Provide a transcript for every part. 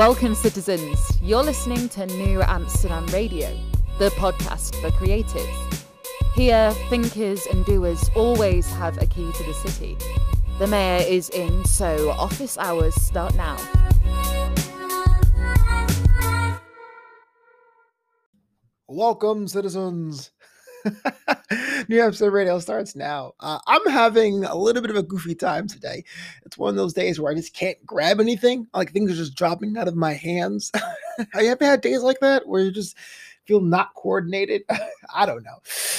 Welcome, citizens. You're listening to New Amsterdam Radio, the podcast for creatives. Here, thinkers and doers always have a key to the city. The mayor is in, so office hours start now. Welcome, citizens. New Amsterdam Radio starts now. Uh, I'm having a little bit of a goofy time today. It's one of those days where I just can't grab anything. Like things are just dropping out of my hands. Have you ever had days like that where you just feel not coordinated? I don't know.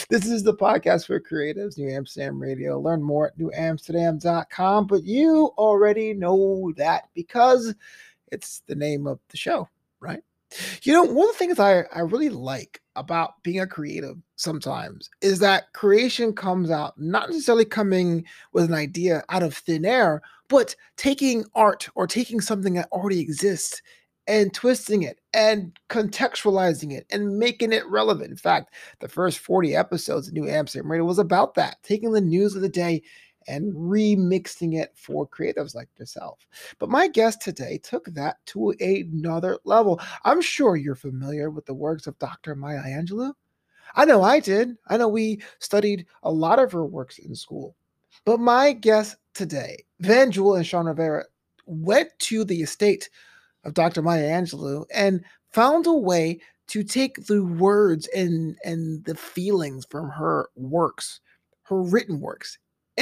This is the podcast for creatives, New Amsterdam Radio. Learn more at knewamsterdam.com. But you already know that because it's the name of the show, right? You know, one of the things I, I really like about being a creative sometimes is that creation comes out not necessarily coming with an idea out of thin air, but taking art or taking something that already exists and twisting it and contextualizing it and making it relevant. In fact, the first 40 episodes of New Amsterdam Radio was about that, taking the news of the day and remixing it for creatives like yourself. But my guest today took that to another level. I'm sure you're familiar with the works of Dr. Maya Angelou. I know I did. I know we studied a lot of her works in school. But my guest today, Van Jewel and Shawn Rivera, went to the estate of Dr. Maya Angelou and found a way to take the words and, and the feelings from her works, her written works,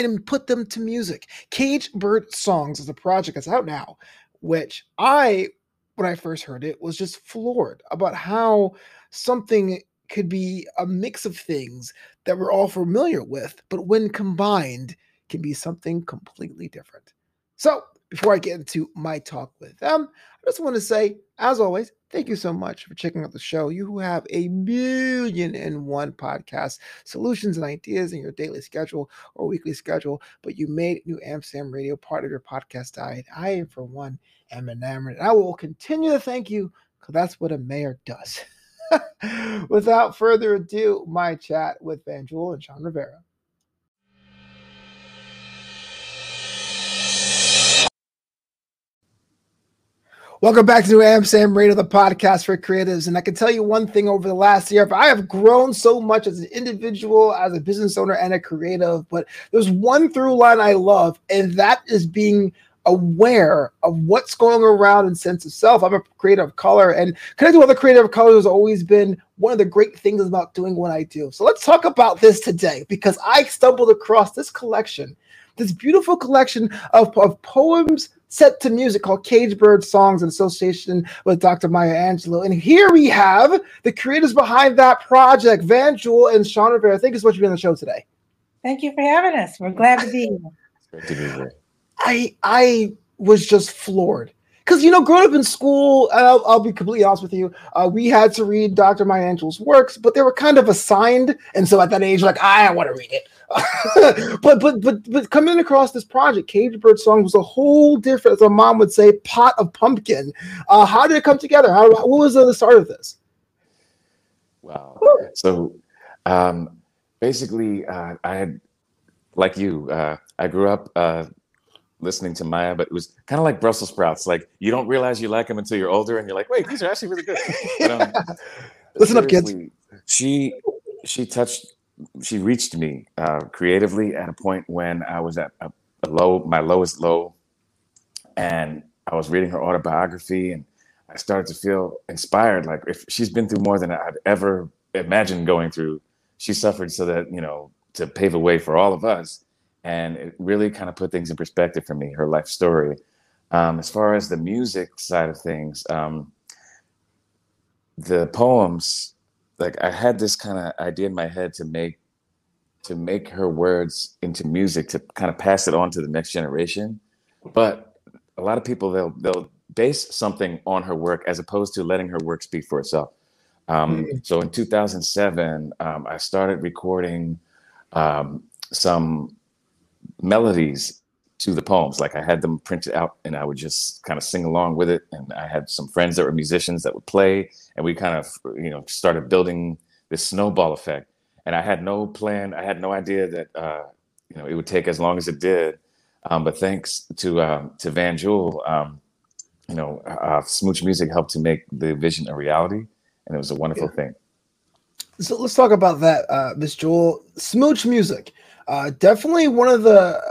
and put them to music. Caged Bird Songs is a project that's out now, which I, when I first heard it, was just floored about how something could be a mix of things that we're all familiar with, but when combined, can be something completely different. So, before I get into my talk with them, I just want to say, as always, thank you so much for checking out the show. You who have a million and one podcast solutions and ideas in your daily schedule or weekly schedule, but you made New Amsterdam Radio part of your podcast diet. I, for one, am enamored. And I will continue to thank you because that's what a mayor does. Without further ado, my chat with Van Jewel and Shawn Rivera. Welcome back to New Amsterdam Radio, the podcast for creatives. And I can tell you one thing over the last year, I have grown so much as an individual, as a business owner, and a creative. But there's one through line I love, and that is being aware of what's going around in sense of self. I'm a creative of color, and connecting with other creative of colors has always been one of the great things about doing what I do. So let's talk about this today because I stumbled across this collection, this beautiful collection of, of poems set to music called Caged Bird Songs in association with Dr. Maya Angelou. And here we have the creators behind that project, Van Jewel and Shawn Rivera. Thank you so much for being on the show today. Thank you for having us. We're glad to be here. Great to be here. I I was just floored because you know, growing up in school, I'll, I'll, be completely honest with you, uh, we had to read Dr. Maya Angelou's works, but they were kind of assigned, and so at that age, like I want to read it. but but but but coming across this project, Caged Bird Song was a whole different, as a mom would say, pot of pumpkin. Uh, how did it come together? How what was the start of this? Wow. So um, basically, uh, I had, like you, uh, I grew up uh, listening to Maya, but it was kind of like Brussels sprouts. Like you don't realize you like them until you're older, and you're like, wait, these are actually really good. But, um, Listen up, kids. She she touched she reached me uh, creatively at a point when I was at a, a, low, my lowest low, and I was reading her autobiography, and I started to feel inspired. Like if she's been through more than I'd ever imagined going through, she suffered so that you know to pave a way for all of us, and it really kind of put things in perspective for me. Her life story. Um, as far as the music side of things, um, the poems like I had this kind of idea in my head to make to make her words into music to kind of pass it on to the next generation. But a lot of people they'll they'll base something on her work as opposed to letting her work speak for itself. Um, mm-hmm. So in 2007, um, I started recording um, some melodies to the poems. Like I had them printed out and I would just kind of sing along with it. And I had some friends that were musicians that would play and we kind of, you know, started building this snowball effect. And I had no plan. I had no idea that, uh, you know, it would take as long as it did. Um, but thanks to, um, to Van Jewel, um, you know, uh, Smooch Music helped to make the vision a reality, and it was a wonderful yeah. thing. So let's talk about that, uh, Miss Jewel. Smooch Music, uh, definitely one of the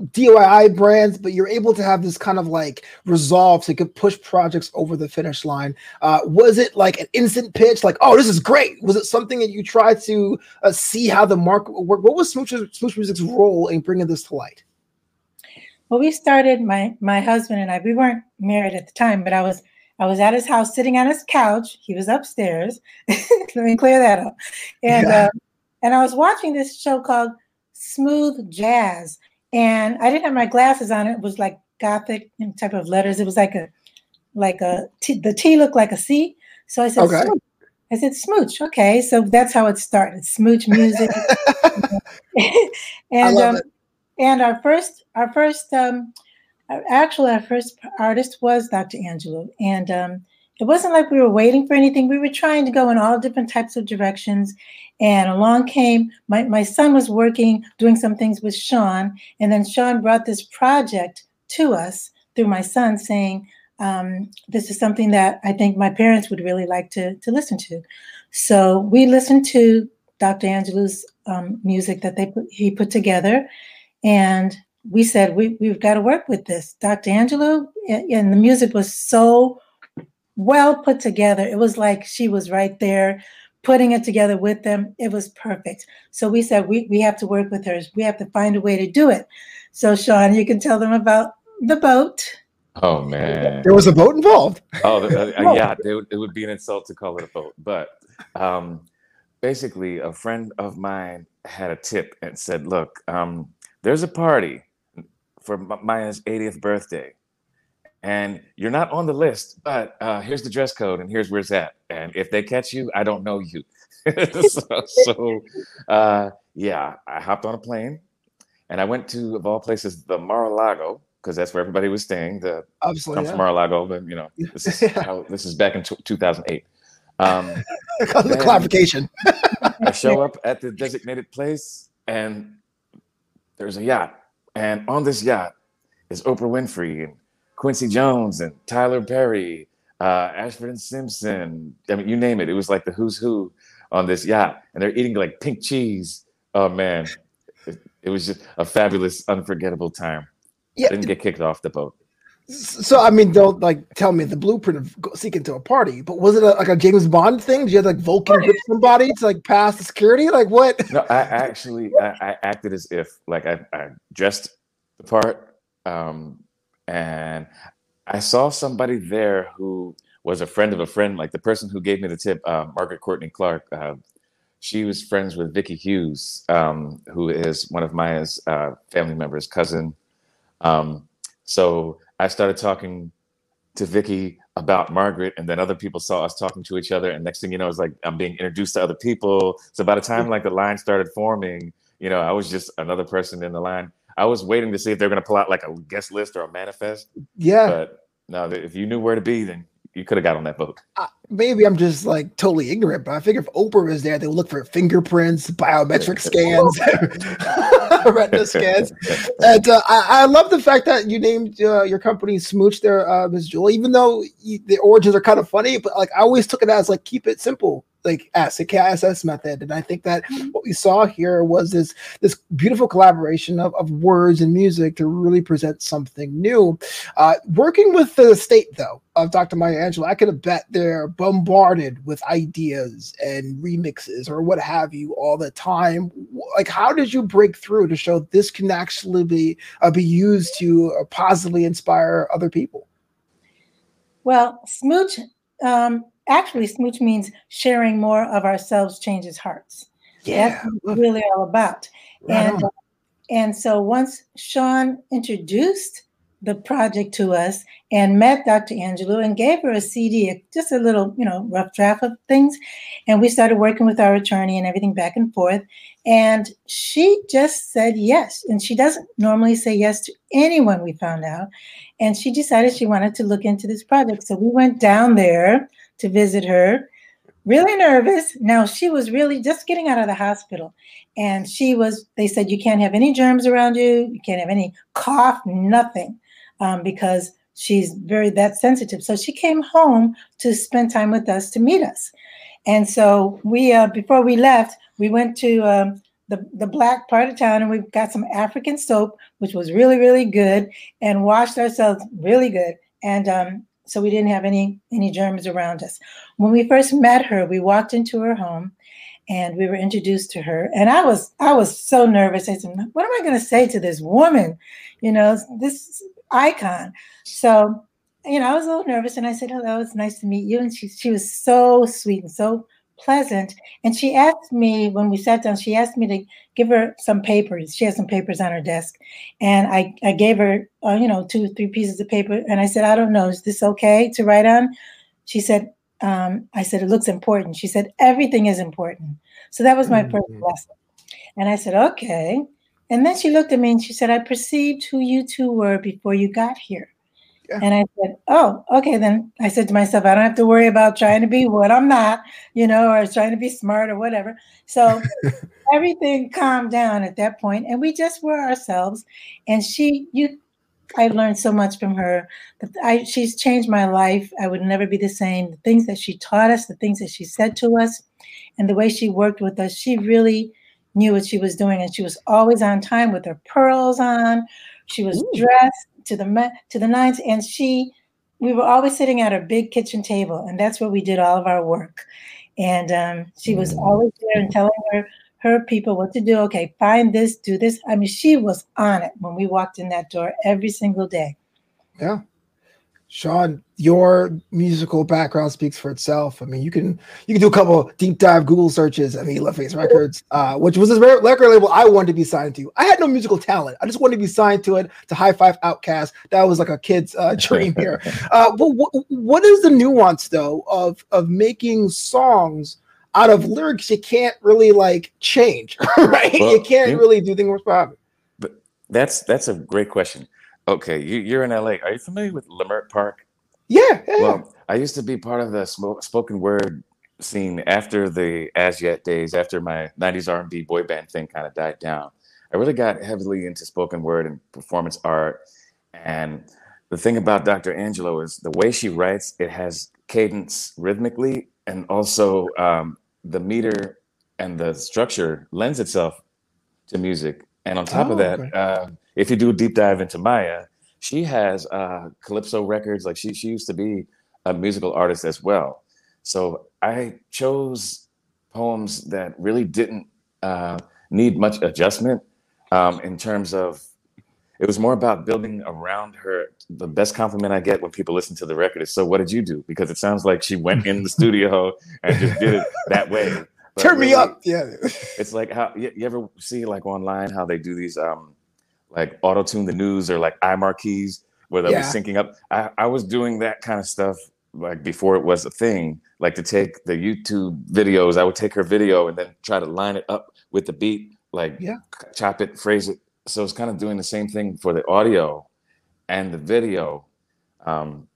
DIY brands, but you're able to have this kind of like resolve to push projects over the finish line. Uh, was it like an instant pitch, like, oh, this is great? Was it something that you tried to uh, see how the market worked? What was Smooch, Smooch Music's role in bringing this to light? Well, we started my my husband and I. We weren't married at the time, but I was I was at his house sitting on his couch. He was upstairs. Let me clear that up. And yeah. uh, and I was watching this show called Smooth Jazz, and I didn't have my glasses on. It was like gothic type of letters. It was like a like a T, the T looked like a C. So I said, okay. I said smooch. Okay, so that's how it started. Smooch music, and um, and our first, our first, um, actually, our first artist was Dr. Angelou, and um, it wasn't like we were waiting for anything. We were trying to go in all different types of directions, and along came my my son was working, doing some things with Shawn, and then Shawn brought this project to us through my son, saying. Um, this is something that I think my parents would really like to, to listen to. So we listened to Dr. Angelou's um, music that they put, he put together, and we said, we, we've got to work with this. Dr. Angelou, and the music was so well put together. It was like she was right there putting it together with them. It was perfect. So we said, we, we have to work with her. We have to find a way to do it. So, Shawn, you can tell them about the boat. Oh, man. There was a boat involved. Oh, uh, yeah. It, it would be an insult to call it a boat. But um, basically, a friend of mine had a tip and said, look, um, there's a party for Maya's 80th birthday, and you're not on the list, but uh, here's the dress code and here's where it's at. And if they catch you, I don't know you. so, so uh, yeah, I hopped on a plane and I went to, of all places, the Mar-a-Lago because that's where everybody was staying. The Obviously, come yeah. from Mar-a-Lago, but you know, this is how, this is back in t- 2008. Um, the clarification. I show up at the designated place, and there's a yacht, and on this yacht is Oprah Winfrey and Quincy Jones and Tyler Perry, uh, Ashford and Simpson. I mean, you name it. It was like the who's who on this yacht, and they're eating like pink cheese. Oh man, it, it was just a fabulous, unforgettable time. Yeah, I didn't get kicked off the boat. So I mean, don't like tell me the blueprint of seeking to a party, but was it a, like a James Bond thing? Did you have like Vulcan grip somebody to like pass the security? Like what? No, I actually I, I acted as if like I, I dressed the part, um, and I saw somebody there who was a friend of a friend, like the person who gave me the tip, uh, Margaret Courtney Clark. Uh, she was friends with Vicky Hughes, um, who is one of Maya's uh, family members, cousin. Um, so I started talking to Vicky about Margaret, and then other people saw us talking to each other. And next thing you know, it's like I'm being introduced to other people. So by the time like the line started forming, you know, I was just another person in the line. I was waiting to see if they're going to pull out like a guest list or a manifest. Yeah. But no, if you knew where to be, then you could have got on that boat. Uh, maybe I'm just like totally ignorant, but I figure if Oprah was there, they would look for fingerprints, biometric scans, retina scans. And uh, I, I, love the fact that you named uh, your company Smooch there, uh, Ms. Jewel, even though you, the origins are kind of funny, but like I always took it as like keep it simple like S, a KISS method. And I think that mm-hmm. what we saw here was this this beautiful collaboration of, of words and music to really present something new. Uh, working with the state though of Dr. Maya Angelou, I could have bet they're bombarded with ideas and remixes or what have you all the time. Like, how did you break through to show this can actually be uh, be used to uh, positively inspire other people? Well, Smooch um, actually smooch means sharing more of ourselves changes hearts. Yeah, that's really all about. Right and uh, and so once Sean introduced the project to us and met Dr. Angelou and gave her a CD, just a little, you know, rough draft of things. And we started working with our attorney and everything back and forth. And she just said yes. And she doesn't normally say yes to anyone, we found out. And she decided she wanted to look into this project. So we went down there to visit her, really nervous. Now, she was really just getting out of the hospital. And she was, they said, you can't have any germs around you, you can't have any cough, nothing, um, because she's very that sensitive. So she came home to spend time with us to meet us. And so we, uh, before we left, we went to um, the, the black part of town and we got some African soap, which was really, really good, and washed ourselves really good. And um, so we didn't have any any germs around us. When we first met her, we walked into her home and we were introduced to her. And I was I was so nervous. I said, what am I going to say to this woman? You know, this icon. So, you know, I was a little nervous and I said, hello, it's nice to meet you. And she, she was so sweet and so pleasant. And she asked me when we sat down, she asked me to give her some papers. She has some papers on her desk. And I, I gave her, uh, you know, two three pieces of paper. And I said, I don't know, is this okay to write on? She said, um, I said, it looks important. She said, everything is important. So that was my mm-hmm. first lesson. And I said, okay. And then she looked at me and she said, I perceived who you two were before you got here. Yeah. And I said, Oh, okay. Then I said to myself, I don't have to worry about trying to be what I'm not, you know, or trying to be smart or whatever. So everything calmed down at that point, and we just were ourselves. And she, you, I learned so much from her. I, she's changed my life. I would never be the same. The things that she taught us, the things that she said to us, and the way she worked with us, she really knew what she was doing, and she was always on time with her pearls on. She was Ooh. dressed to the to the nines, and she. We were always sitting at her big kitchen table, and that's where we did all of our work. And um, she was mm. always there and telling her her people what to do. Okay, find this, do this. I mean, she was on it when we walked in that door every single day. Yeah. Shawn, your musical background speaks for itself. I mean, you can you can do a couple deep dive Google searches. I mean, LaFace Records, uh, which was a record label I wanted to be signed to. I had no musical talent. I just wanted to be signed to it to High Five OutKast. That was like a kid's uh, dream here. Uh, but what, what is the nuance though of of making songs out of lyrics you can't really like change, right? Well, you can't you, really do things with But that's that's a great question. Okay, you, are in LA. Are you familiar with Leimert Park? Yeah, yeah. Well, I used to be part of the spoken word scene after the Az Yet days, after my '90s R&B boy band thing kind of died down. I really got heavily into spoken word and performance art. And the thing about Dr. Angelou is the way she writes, it has cadence rhythmically, and also um, the meter and the structure lends itself to music. And on top oh, of that, okay. uh, if you do a deep dive into Maya, she has uh, Calypso records. Like she, she used to be a musical artist as well. So I chose poems that really didn't uh, need much adjustment um, in terms of. It was more about building around her. The best compliment I get when people listen to the record is, "So, what did you do?" Because it sounds like she went in the studio and just did it that way. But Turn really, me up, yeah. it's like how you, you ever see like online how they do these um like auto tune the news or like iMarquees where they'll yeah. be syncing up. I, I was doing that kind of stuff like before it was a thing. Like to take the YouTube videos, I would take her video and then try to line it up with the beat, like yeah. chop it, phrase it. So it's kind of doing the same thing for the audio and the video. Um,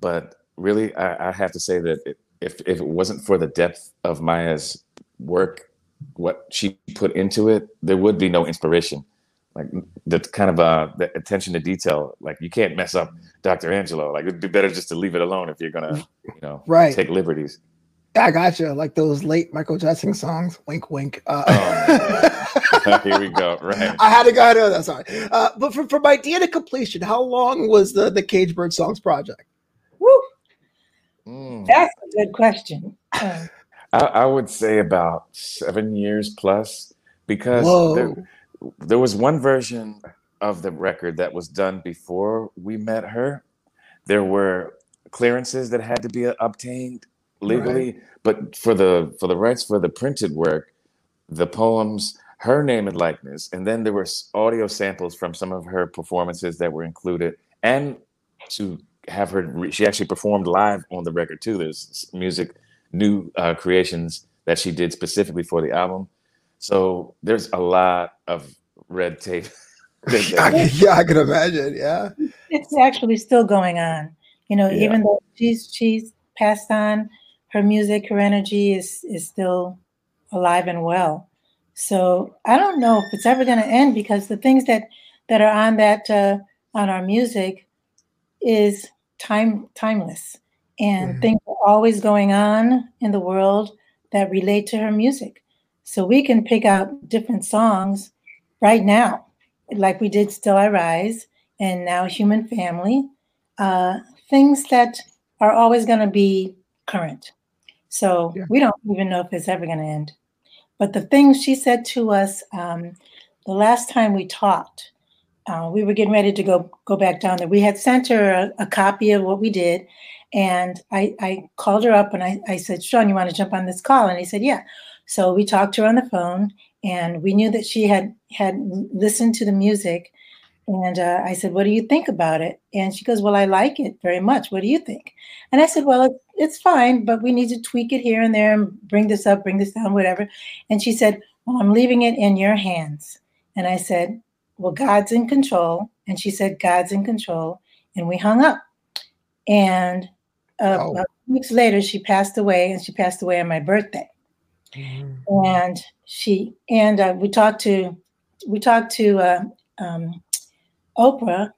but really, I, I have to say that it, if if it wasn't for the depth of Maya's work, what she put into it, there would be no inspiration like the kind of uh the attention to detail like you can't mess up dr angelou. Like it'd be better just to leave it alone if you're gonna you know right. take liberties. I gotcha. Like those late michael jackson songs. Wink wink. Uh oh, here we go. Right. I had to go. Into that sorry uh but for, for my idea to completion how long was the the Caged Bird Songs project? Woo! Mm. that's a good question. I, I, would say about seven years plus because there, there was one version of the record that was done before we met her. There were clearances that had to be obtained legally, right. but for the for the rights for the printed work, the poems, her name and likeness, and then there were audio samples from some of her performances that were included, and to have her, she actually performed live on the record too. There's music, new uh, creations that she did specifically for the album so there's a lot of red tape. yeah, I can imagine. Yeah, it's actually still going on. You know, yeah. even though she's she's passed on, her music, her energy is is still alive and well. So I don't know if it's ever going to end because the things that that are on that uh, on our music, is time timeless, and mm-hmm. things are always going on in the world that relate to her music. So we can pick out different songs right now, like we did "Still I Rise" and now "Human Family," uh, things that are always going to be current. So yeah. we don't even know if it's ever going to end. But the things she said to us um, the last time we talked, uh, we were getting ready to go go back down there. We had sent her a, a copy of what we did, and I, I called her up and I, I said, Shawn, you want to jump on this call? And he said, Yeah. So we talked to her on the phone, and we knew that she had had listened to the music. And uh, I said, "What do you think about it?" And she goes, "Well, I like it very much. What do you think?" And I said, "Well, it's fine, but we need to tweak it here and there and bring this up, bring this down, whatever." And she said, "Well, I'm leaving it in your hands." And I said, Well, God's in control. And she said, God's in control. And we hung up. And uh, oh. weeks later, she passed away, and she passed away on my birthday. Mm-hmm. And she and uh, we talked to we talked to uh, um, Oprah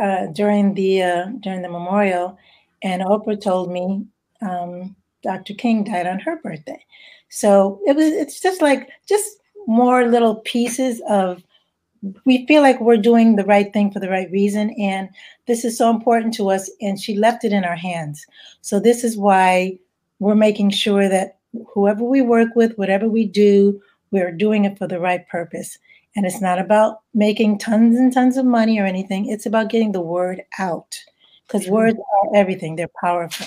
uh, during the uh, during the memorial, and Oprah told me um, Dr. King died on her birthday. So it was it's just like just more little pieces of we feel like we're doing the right thing for the right reason and this is so important to us and she left it in our hands so this is why we're making sure that whoever we work with whatever we do we're doing it for the right purpose and it's not about making tons and tons of money or anything it's about getting the word out because words are everything they're powerful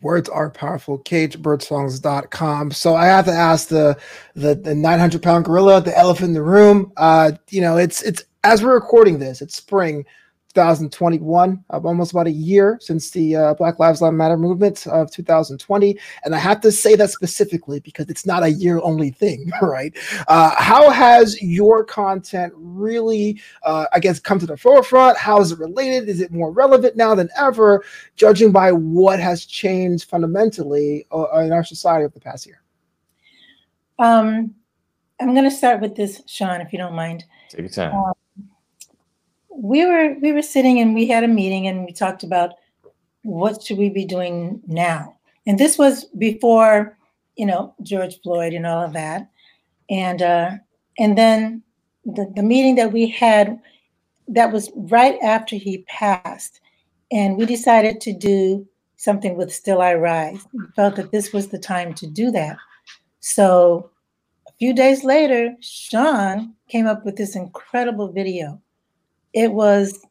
Words are powerful. CageBirdsongs.com. So I have to ask the the the 900 pound gorilla, the elephant in the room. Uh, you know, it's it's as we're recording this, it's spring. 2021, uh, almost about a year since the uh, Black Lives Matter movement of 2020. And I have to say that specifically because it's not a year only thing, right? Uh, how has your content really, uh, I guess, come to the forefront? How is it related? Is it more relevant now than ever, judging by what has changed fundamentally uh, in our society over the past year? Um, I'm going to start with this, Shawn, if you don't mind. Take your time. Um, we were we were sitting and we had a meeting and we talked about what should we be doing now. And this was before, you know, George Floyd and all of that. And uh, and then the, the meeting that we had that was right after he passed. And we decided to do something with Still I Rise. We felt that this was the time to do that. So a few days later, Shawn came up with this incredible video it was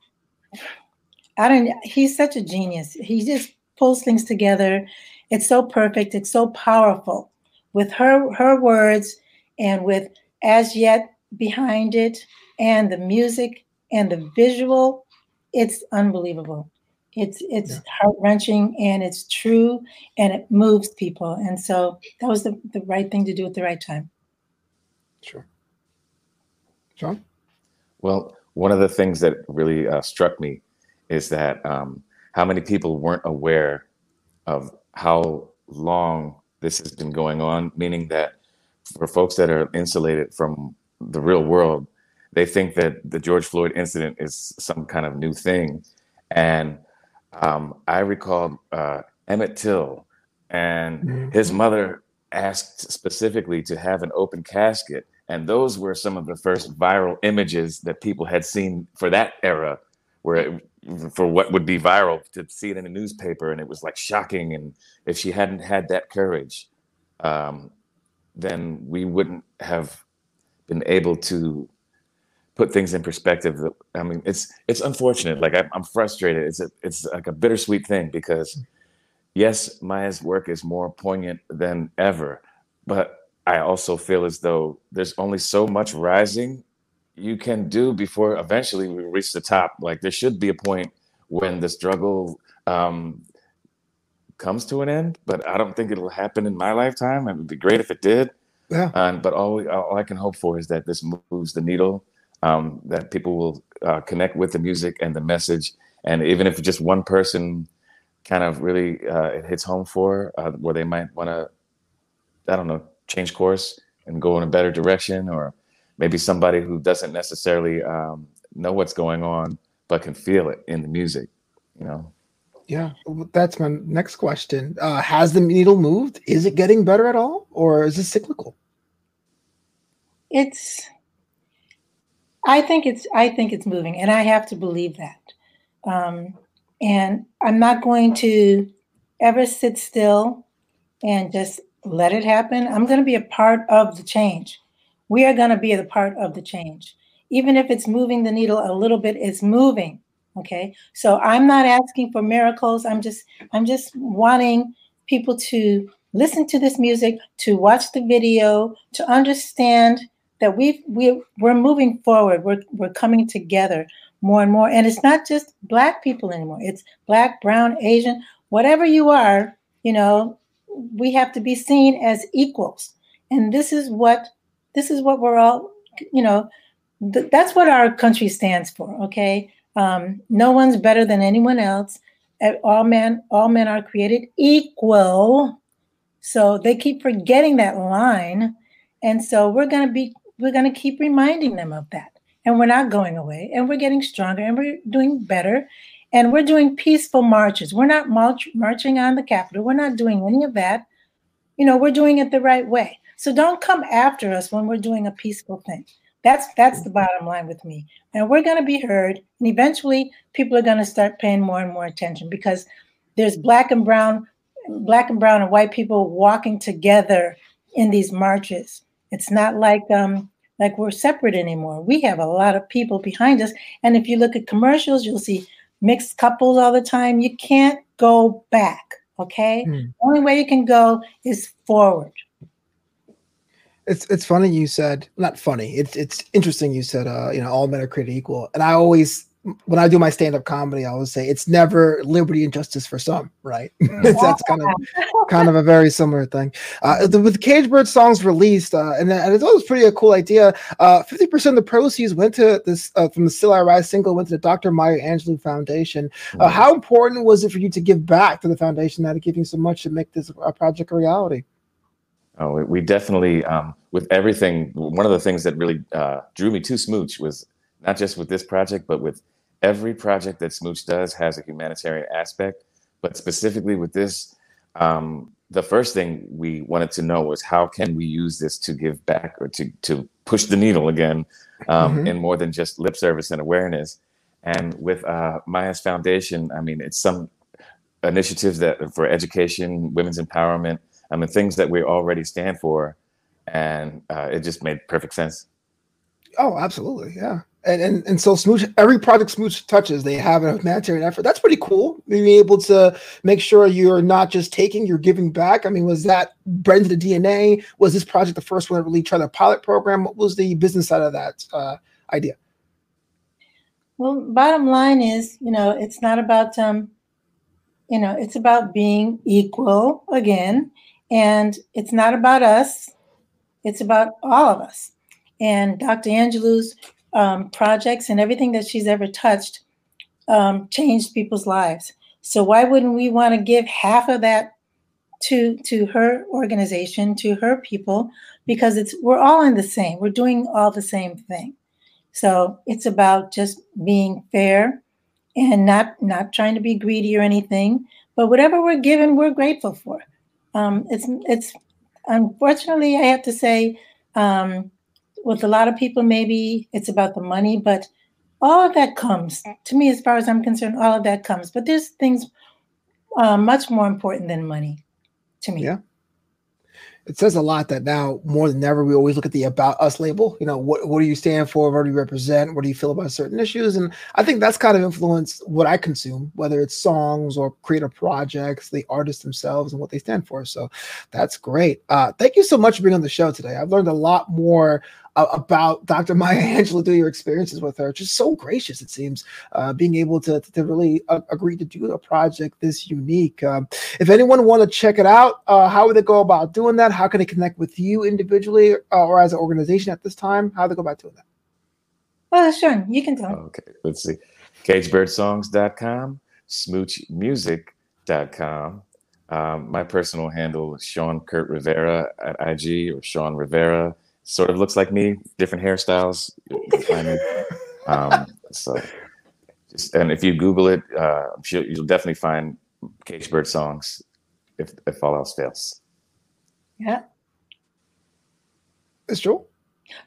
I don't he's such a genius. He just pulls things together. It's so perfect, it's so powerful. With her her words and with Az Yet behind it and the music and the visual it's unbelievable. It's it's yeah. heart-wrenching and it's true and it moves people. And so that was the, the right thing to do at the right time. Sure. John? Well one of the things that really uh, struck me is that um, how many people weren't aware of how long this has been going on, meaning that for folks that are insulated from the real world, they think that the George Floyd incident is some kind of new thing. And um, I recall uh, Emmett Till and mm-hmm. his mother asked specifically to have an open casket and those were some of the first viral images that people had seen for that era, where it, for what would be viral to see it in a newspaper, and it was like shocking. And if she hadn't had that courage, um, then we wouldn't have been able to put things in perspective. I mean, it's it's unfortunate. Like I, am frustrated. It's a, it's like a bittersweet thing because yes, Maya's work is more poignant than ever, but I also feel as though there's only so much rising you can do before eventually we reach the top. Like there should be a point when the struggle um, comes to an end, but I don't think it'll happen in my lifetime. It would be great if it did. Yeah. Um, but all, all I can hope for is that this moves the needle, um, that people will uh, connect with the music and the message. And even if just one person kind of really uh, it hits home for, uh, where they might want to, I don't know, change course and go in a better direction, or maybe somebody who doesn't necessarily um, know what's going on but can feel it in the music. You know. Yeah, that's my next question. Uh, has the needle moved? Is it getting better at all, or is it cyclical? It's. I think it's. I think it's moving, and I have to believe that. Um, and I'm not going to ever sit still and just let it happen. I'm going to be a part of the change. We are going to be a part of the change. Even if it's moving the needle a little bit, it's moving. Okay. So I'm not asking for miracles. I'm just I'm just wanting people to listen to this music, to watch the video, to understand that we we we're moving forward. We're we're coming together more and more. And it's not just black people anymore. It's black, brown, Asian, whatever you are, you know, we have to be seen as equals. And this is what this is what we're all, you know, th- that's what our country stands for. Okay, um, no one's better than anyone else. All men, all men are created equal. So they keep forgetting that line, and so we're gonna be we're gonna keep reminding them of that. And we're not going away, and we're getting stronger, and we're doing better, and we're doing peaceful marches. We're not march, marching on the Capitol. We're not doing any of that. You know, we're doing it the right way. So don't come after us when we're doing a peaceful thing. That's that's the bottom line with me. And we're going to be heard, and eventually people are going to start paying more and more attention because there's black and brown, black and brown and white people walking together in these marches. It's not like um like we're separate anymore. We have a lot of people behind us, and if you look at commercials, you'll see mixed couples all the time. You can't go back. Okay, mm. the only way you can go is forward. It's it's funny you said not funny. It's it's interesting you said uh you know all men are created equal, and I always when I do my stand up comedy, I always say it's never liberty and justice for some, right? That's kind of kind of a very similar thing. Uh, the, with Caged Bird Songs released, uh, and, and it's always pretty a cool idea. Uh, fifty uh, percent of the proceeds went to this uh, from the Still I Rise single went to the Dr. Maya Angelou Foundation. Uh, how important was it for you to give back to the foundation that gave you so much to make this project a reality? Oh, we definitely, um, with everything, one of the things that really uh, drew me to Smooch was not just with this project, but with every project that Smooch does has a humanitarian aspect. But specifically with this, um, the first thing we wanted to know was how can we use this to give back or to, to push the needle again um, mm-hmm. in more than just lip service and awareness. And with uh, Maya's Foundation, I mean, it's some initiatives that for education, women's empowerment, I mean, things that we already stand for, and uh, it just made perfect sense. Oh, absolutely, yeah. And, and and so Smooch, every project Smooch touches, they have a humanitarian effort. That's pretty cool. Being able to make sure you're not just taking, you're giving back. I mean, was that bred into the DNA? Was this project the first one to really try the pilot program? What was the business side of that uh, idea? Well, bottom line is, you know, it's not about um, you know, it's about being equal again and it's not about us, it's about all of us. And Dr. Angelou's um, projects and everything that she's ever touched um, changed people's lives. So why wouldn't we want to give half of that to to her organization, to her people? Because it's we're all in the same. We're doing all the same thing. So it's about just being fair and not not trying to be greedy or anything. But whatever we're given, we're grateful for. Um, it's it's unfortunately I have to say, um, with a lot of people, maybe it's about the money, but all of that comes. To me, as far as I'm concerned. All of that comes, but there's things uh, much more important than money to me. Yeah. It says a lot that now more than ever we always look at the about us label. You know what, what do you stand for? What do you represent? What do you feel about certain issues? And i think that's kind of influenced what i consume whether it's songs or creative projects the artists themselves and what they stand for. So that's great. Uh, thank you so much for being on the show today. I've learned a lot more about Dr. Maya Angelou through your experiences with her. Just so gracious, it seems, uh, being able to, to really uh, agree to do a project this unique. Um, if anyone want to check it out, uh, how would they go about doing that? How can they connect with you individually uh, or as an organization at this time? How do they go about doing that? Oh, sure. You can tell. Okay, let's see. CageBirdSongs.com, SmoochMusic.com. Um, my personal handle is Shawn Kurt Rivera at IG or Shawn Rivera sort of looks like me, different hairstyles. um, so Just, and if you Google it, uh, I'm sure you'll definitely find Caged Bird Songs if, if all else fails. Yeah. It's true.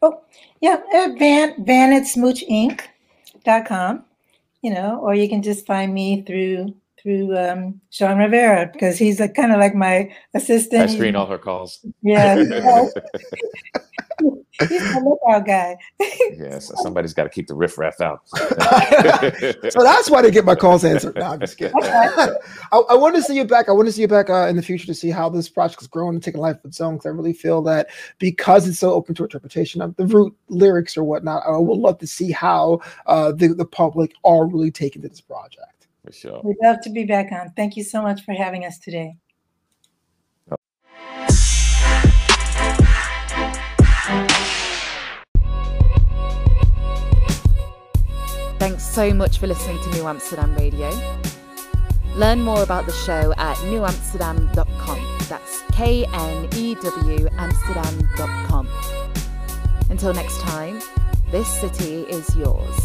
Oh, yeah. Uh, Van Van at smoochinc.com, you know, or you can just find me through through um, Shawn Rivera because he's like, kind of like my assistant. I screen all her calls. Yeah. he's my lookout guy. yes, somebody's got to keep the riffraff out. so that's why they get my calls answered. No, I'm just kidding. I, I want to see you back. I want to see you back uh, in the future to see how this project is growing and taking life of its own. Because I really feel that because it's so open to interpretation of the root lyrics or whatnot, I would love to see how uh, the, the public are really taking to this project. For sure. We'd love to be back on. Thank you so much for having us today. Thanks so much for listening to New Amsterdam Radio. Learn more about the show at knewamsterdam.com. That's K N E W Amsterdam.com. Until next time, this city is yours.